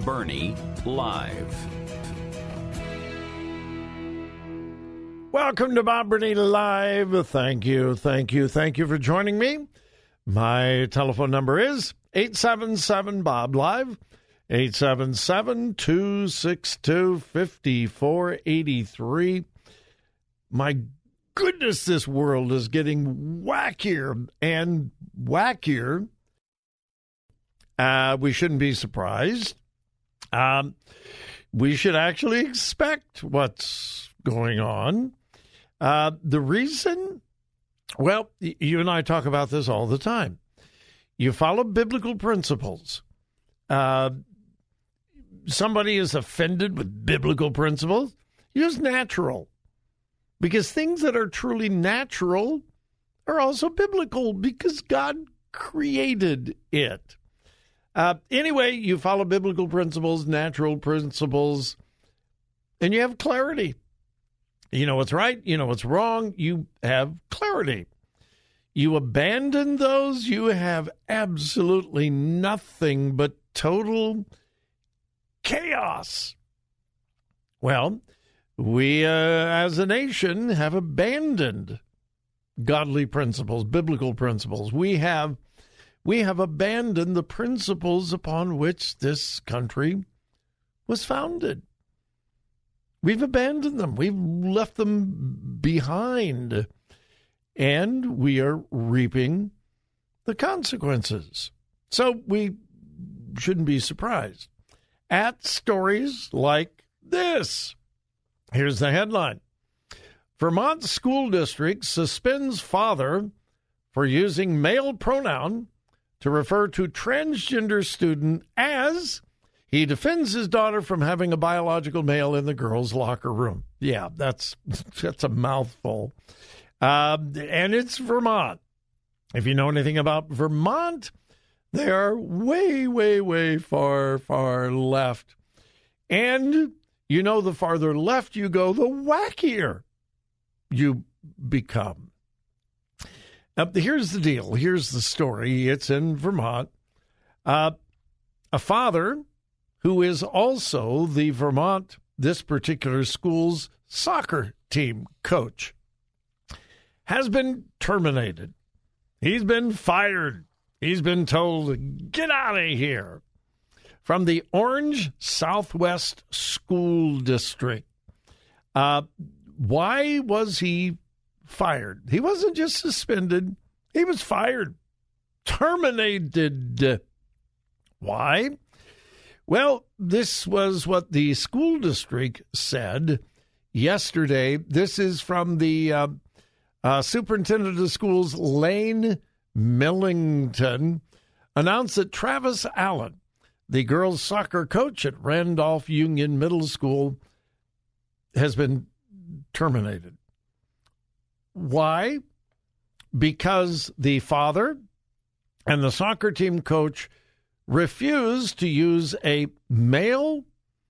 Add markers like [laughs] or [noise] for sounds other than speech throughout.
Burney Live. Welcome to Bob Burney Live. Thank you, thank you, thank you for joining me. My telephone number is 877 Bob Live, 877 262 5483. My goodness, this world is getting wackier and wackier. Uh, we shouldn't be surprised. Um, we should actually expect what's going on. Uh, the reason, well, you and I talk about this all the time. You follow biblical principles. Uh, somebody is offended with biblical principles, use natural. Because things that are truly natural are also biblical because God created it. Uh, anyway, you follow biblical principles, natural principles, and you have clarity. You know what's right, you know what's wrong, you have clarity. You abandon those, you have absolutely nothing but total chaos. Well, we uh, as a nation have abandoned godly principles, biblical principles. We have we have abandoned the principles upon which this country was founded. We've abandoned them. We've left them behind. And we are reaping the consequences. So we shouldn't be surprised at stories like this. Here's the headline Vermont School District suspends father for using male pronoun to refer to transgender student as he defends his daughter from having a biological male in the girls' locker room. Yeah, that's [laughs] that's a mouthful. Uh, and it's Vermont. If you know anything about Vermont, they are way, way, way far, far left. And you know, the farther left you go, the wackier you become. Here's the deal. Here's the story. It's in Vermont. Uh, a father who is also the Vermont, this particular school's soccer team coach, has been terminated. He's been fired. He's been told, get out of here from the Orange Southwest School District. Uh, why was he fired. He wasn't just suspended, he was fired, terminated. Why? Well, this was what the school district said yesterday. This is from the uh, uh, superintendent of schools, Layne Millington, announced that Travis Allen, the girls' soccer coach at Randolph Union Middle School, has been terminated. Why? Because the father and the soccer team coach refused to use a male,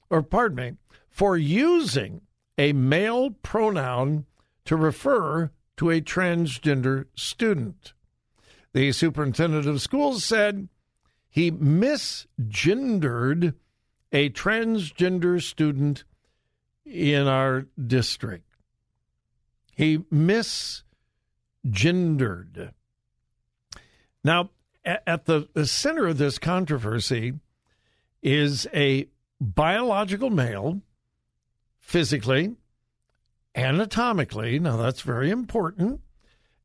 or pardon me, for using a male pronoun to refer to a transgender student. The superintendent of schools said he misgendered a transgender student in our district. He misgendered. Now, at the center of this controversy is a biological male, physically, anatomically. Now, that's very important.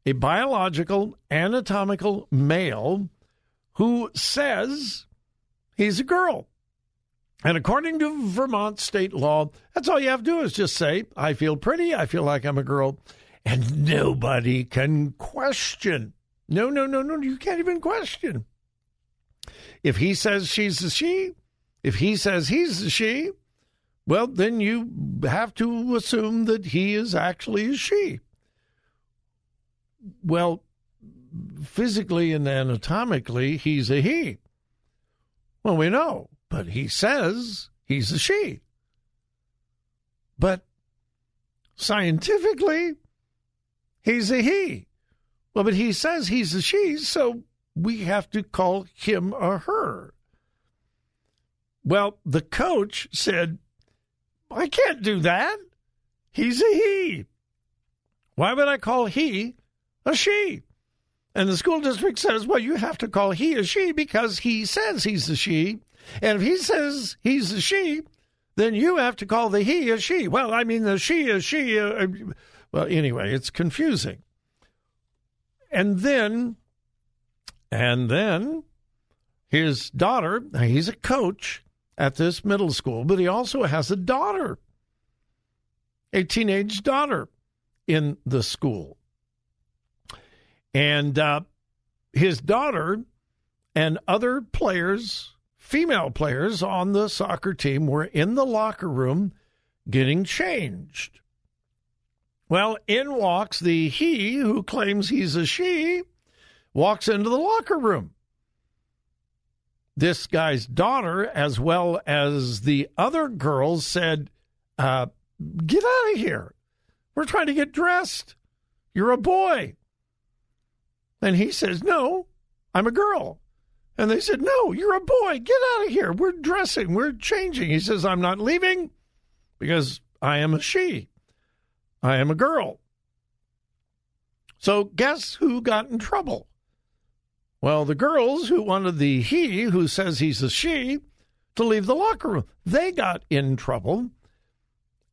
A biological, anatomical male who says he's a girl. And according to Vermont state law, that's all you have to do is just say, I feel pretty, I feel like I'm a girl, and nobody can question. No, no, no, no, you can't even question. If he says she's a she, if he says he's a she, well, then you have to assume that he is actually a she. Well, physically and anatomically, he's a he. Well, we know, but he says he's a she. But scientifically, he's a he. Well, but he says he's a she, so we have to call him a her. Well, the coach said, I can't do that. He's a he. Why would I call he a she? And the school district says, well, you have to call he a she because he says he's a she. And if he says he's a she, then you have to call the he a she. Well, I mean, the she is she. Uh, uh, well, anyway, it's confusing. And then, and then his daughter, he's a coach at this middle school, but he also has a daughter, a teenage daughter in the school. And uh, his daughter and other players, female players on the soccer team, were in the locker room getting changed. Well, in walks the he who claims he's a she, walks into the locker room. This guy's daughter, as well as the other girls, said, uh, Get out of here. We're trying to get dressed. You're a boy. And he says, No, I'm a girl. And they said, No, you're a boy. Get out of here. We're dressing. We're changing. He says, I'm not leaving because I am a she. I am a girl. So guess who got in trouble? Well, the girls who wanted the he, who says he's a she, to leave the locker room, they got in trouble.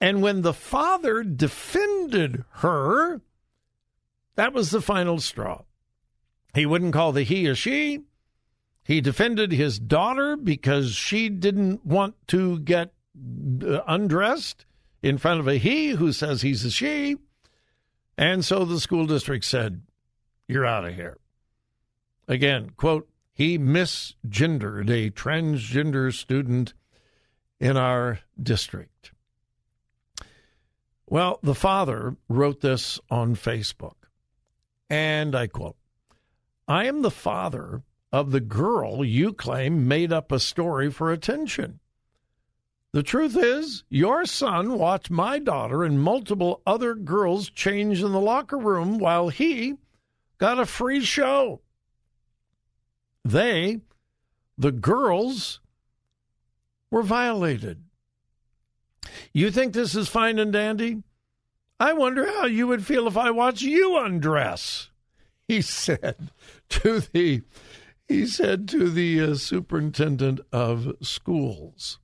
And when the father defended her, that was the final straw. He wouldn't call the he a she. He defended his daughter because she didn't want to get uh, undressed in front of a he who says he's a she. And so the school district said, You're out of here. Again, quote, he misgendered a transgender student in our district. Well, the father wrote this on Facebook, and I quote I am the father of the girl you claim made up a story for attention. The truth is, your son watched my daughter and multiple other girls change in the locker room while he got a free show. They, the girls, were violated. You think this is fine and dandy? I wonder how you would feel if I watched you undress he [laughs] said to the he said to the uh, superintendent of schools.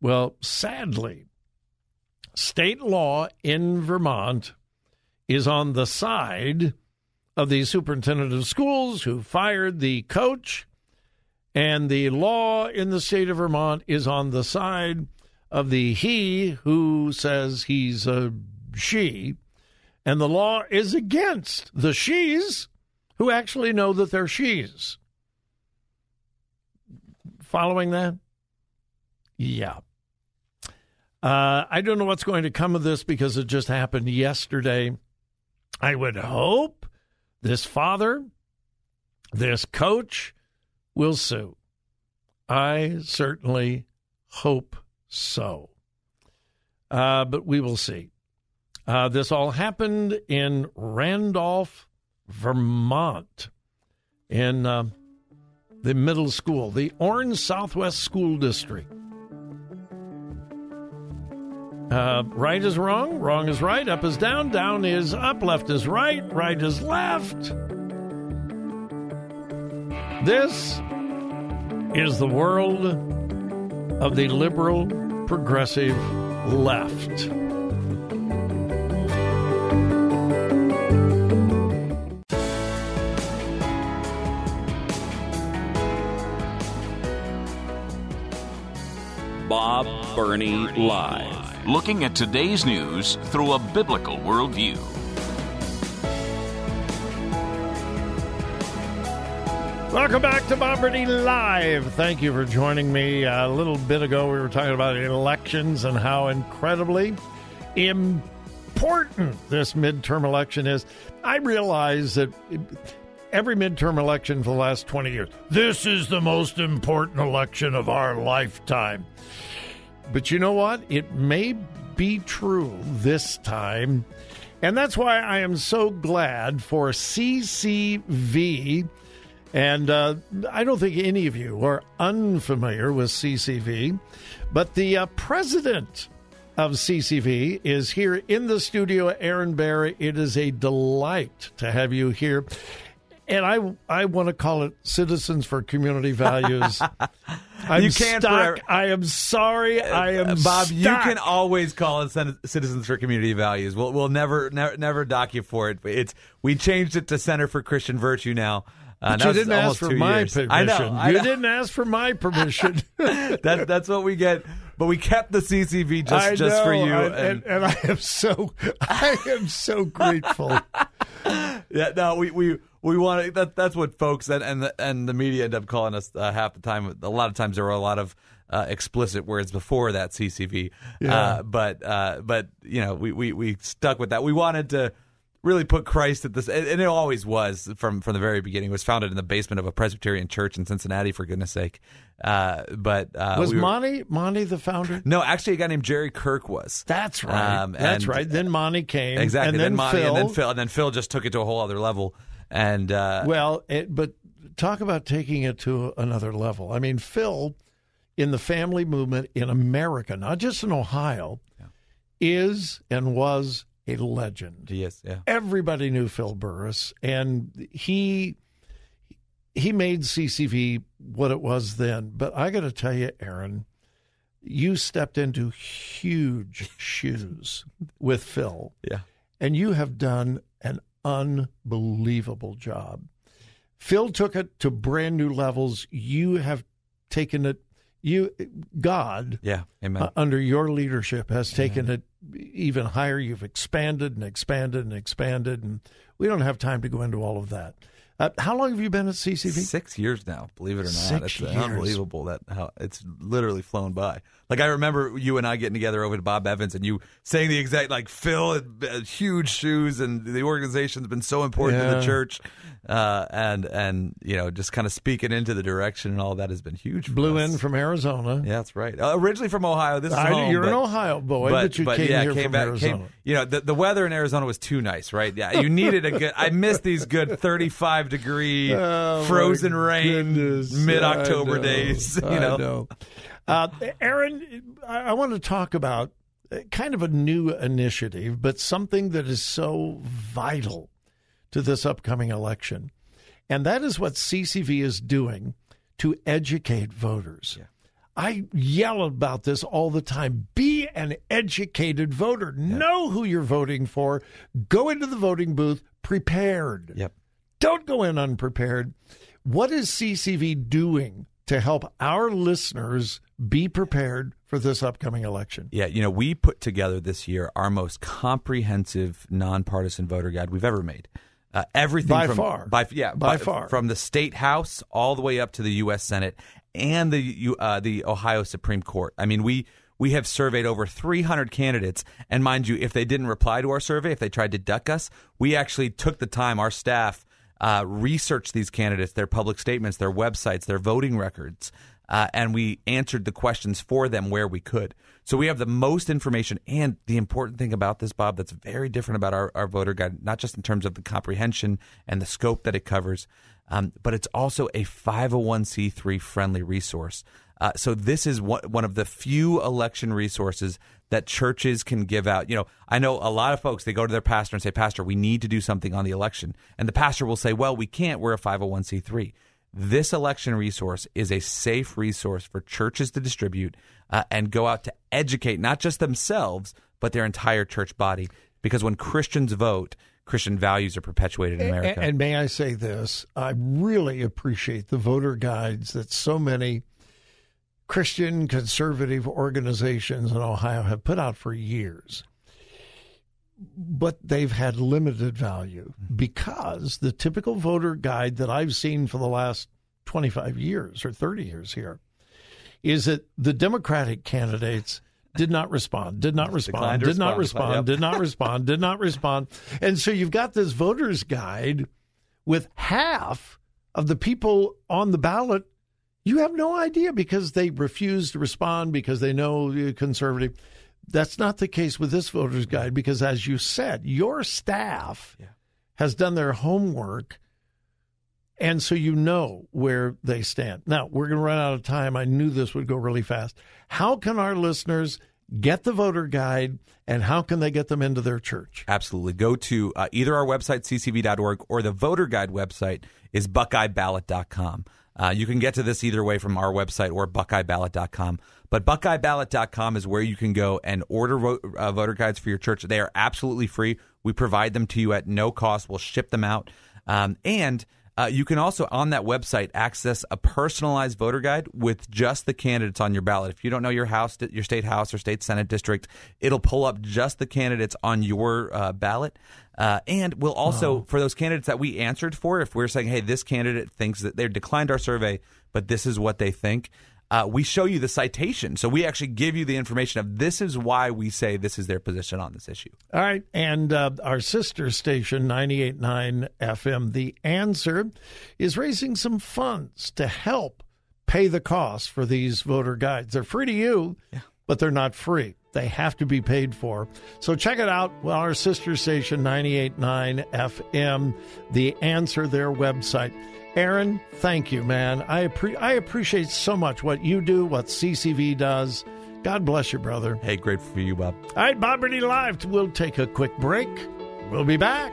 Well, sadly, state law in Vermont is on the side of the superintendent of schools who fired the coach, and the law in the state of Vermont is on the side of the he who says he's a she and the law is against the she's who actually know that they're she's. Following that? Yeah. Uh, I don't know what's going to come of this because it just happened yesterday. I would hope this father, this coach, will sue. I certainly hope so. Uh, but we will see. Uh, this all happened in Randolph, Vermont, in uh, the middle school, the Orange Southwest School District. Uh, right is wrong, wrong is right, up is down, down is up, left is right, right is left. This is the world of the liberal progressive left. Bob Burney Live. Looking at today's news through a biblical worldview. Welcome back to Bob Burney Live. Thank you for joining me. A little bit ago, we were talking about elections and how incredibly important this midterm election is. I realize that every midterm election for the last 20 years, this is the most important election of our lifetime. But you know what? It may be true this time. And that's why I am so glad for CCV. And uh, I don't think any of you are unfamiliar with CCV, but the uh, president of CCV is here in the studio, Aaron Baer. It is a delight to have you here and I I want to call it Citizens for Community Values. [laughs] I'm you can't. I am sorry. I am Uh, Bob, stuck. you can always call it Citizens for Community Values. We'll we'll never never never dock you for it. It's we changed it to Center for Christian Virtue now. Uh, you didn't ask for my years. permission. I know. I you didn't ask for my permission. [laughs] that, that's what we get. But we kept the CCV just I just for you. I- and, and, and I am so [laughs] I am so grateful. yeah, no, we we we want to, that. That's what folks and and the, and the media end up calling us uh, half the time. A lot of times there were a lot of. Uh, explicit words before that CCV, Yeah. uh, but uh, but you know we, we we stuck with that. We wanted to really put Christ at this, and and it always was from from the very beginning. It was founded in the basement of a Presbyterian church in Cincinnati, for goodness sake. Uh, but uh, Was we were- Monty Monty the founder? no, actually, a guy named Jerry Kirk was. That's right. Um, That's and- right. Then Monty came. Exactly. And then, Monty, Phil. and then Phil, and then Phil just took it to a whole other level. And uh, Well, it, but talk about taking it to another level. I mean, Phil, in the family movement in America, not just in Ohio, is and was a legend. yes, yeah, Everybody knew Phil Burress, and he he made CCV what it was then. But I got to tell you, Aaron, you stepped into huge shoes [laughs] with Phil yeah, and you have done an unbelievable job. Phil took it to brand new levels. You have taken it. You, God, yeah. Amen. uh, under your leadership, has taken it even higher. You've expanded and expanded and expanded, and we don't have time to go into all of that. Uh, how long have you been at CCV? Six years now, believe it or not. Six it's years. unbelievable that how it's literally flown by. Like I remember you and I getting together over to Bob Evans, and you saying the exact like Phil had uh, huge shoes, and the organization's been so important to the church, uh, and and you know just kind of speaking into the direction and all that has been huge. Blew us. in from Arizona. Yeah, that's right. Uh, originally from Ohio. This is I- home, you're an Ohio boy, but, you came yeah, here came from back, Arizona. Came, you know, the, the weather in Arizona was too nice, right? Yeah, you needed a good. I missed these good [laughs] 35 degree Oh, frozen rain mid October days. You [laughs] know, know. Uh, Aaron, I, I want to talk about uh, kind of a new initiative, but something that is so vital to this upcoming election. And that is what CCV is doing to educate voters. I yell about this all the time. Be an educated voter. Know who you're voting for. Go into the voting booth prepared. Yep. Don't go in unprepared. What is CCV doing to help our listeners be prepared for this upcoming election? Yeah, you know, we put together this year our most comprehensive nonpartisan voter guide we've ever made. Uh, everything By from, far. by yeah, By far. from the state house all the way up to the U.S. Senate and the uh, the Ohio Supreme Court. I mean, we we have surveyed over 300 candidates, and mind you, if they didn't reply to our survey, if they tried to duck us, we actually took the time. Our staff uh, researched these candidates, their public statements, their websites, their voting records, uh, and we answered the questions for them where we could. So we have the most information. And the important thing about this, Bob, that's very different about our, our voter guide, not just in terms of the comprehension and the scope that it covers, um, but it's also a 501c3 friendly resource. Uh, so this is one, one of the few election resources that churches can give out. You know, I know a lot of folks, they go to their pastor and say, Pastor, we need to do something on the election. And the pastor will say, Well, we can't. We're a 501c3. This election resource is a safe resource for churches to distribute uh, and go out to educate not just themselves, but their entire church body. Because when Christians vote, Christian values are perpetuated in America. And, and may I say this? I really appreciate the voter guides that so many Christian conservative organizations in Ohio have put out for years. But they've had limited value because the typical voter guide that I've seen for the last 25 years or 30 years here is that the Democratic candidates did not respond, did not respond, did not respond, did not respond, did not respond. And so you've got this voter's guide with half of the people on the ballot. You have no idea because they refuse to respond because they know you're conservative. That's not the case with this voter's guide because, as you said, your staff yeah. has done their homework. And so you know where they stand. Now, we're going to run out of time. I knew this would go really fast. How can our listeners get the voter guide and how can they get them into their church? Absolutely. Go to uh, either our website, ccv.org, or the voter guide website is buckeyeballot.com. Uh, you can get to this either way from our website or buckeyeballot.com. But buckeyeballot.com is where you can go and order vo- uh, voter guides for your church. They are absolutely free. We provide them to you at no cost. We'll ship them out. Um, and uh, you can also, on that website, access a personalized voter guide with just the candidates on your ballot. If you don't know your house, your state house or state senate district, it'll pull up just the candidates on your uh, ballot. Uh, and we'll also, oh. for those candidates that we answered for, if we're saying, hey, this candidate thinks that they declined our survey, but this is what they think, uh, we show you the citation. So we actually give you the information of this is why we say this is their position on this issue. All right. And uh, our sister station, 98.9 FM, The Answer, is raising some funds to help pay the cost for these voter guides. They're free to you, yeah. but they're not free. They have to be paid for. So check it out. Well, our sister station, 98.9 FM, The Answer, their website. Aaron, thank you, man. I, appre- I appreciate so much what you do, what CCV does. God bless you, brother. Hey, grateful for you, Bob. All right, Bob Burney Live. We'll take a quick break. We'll be back.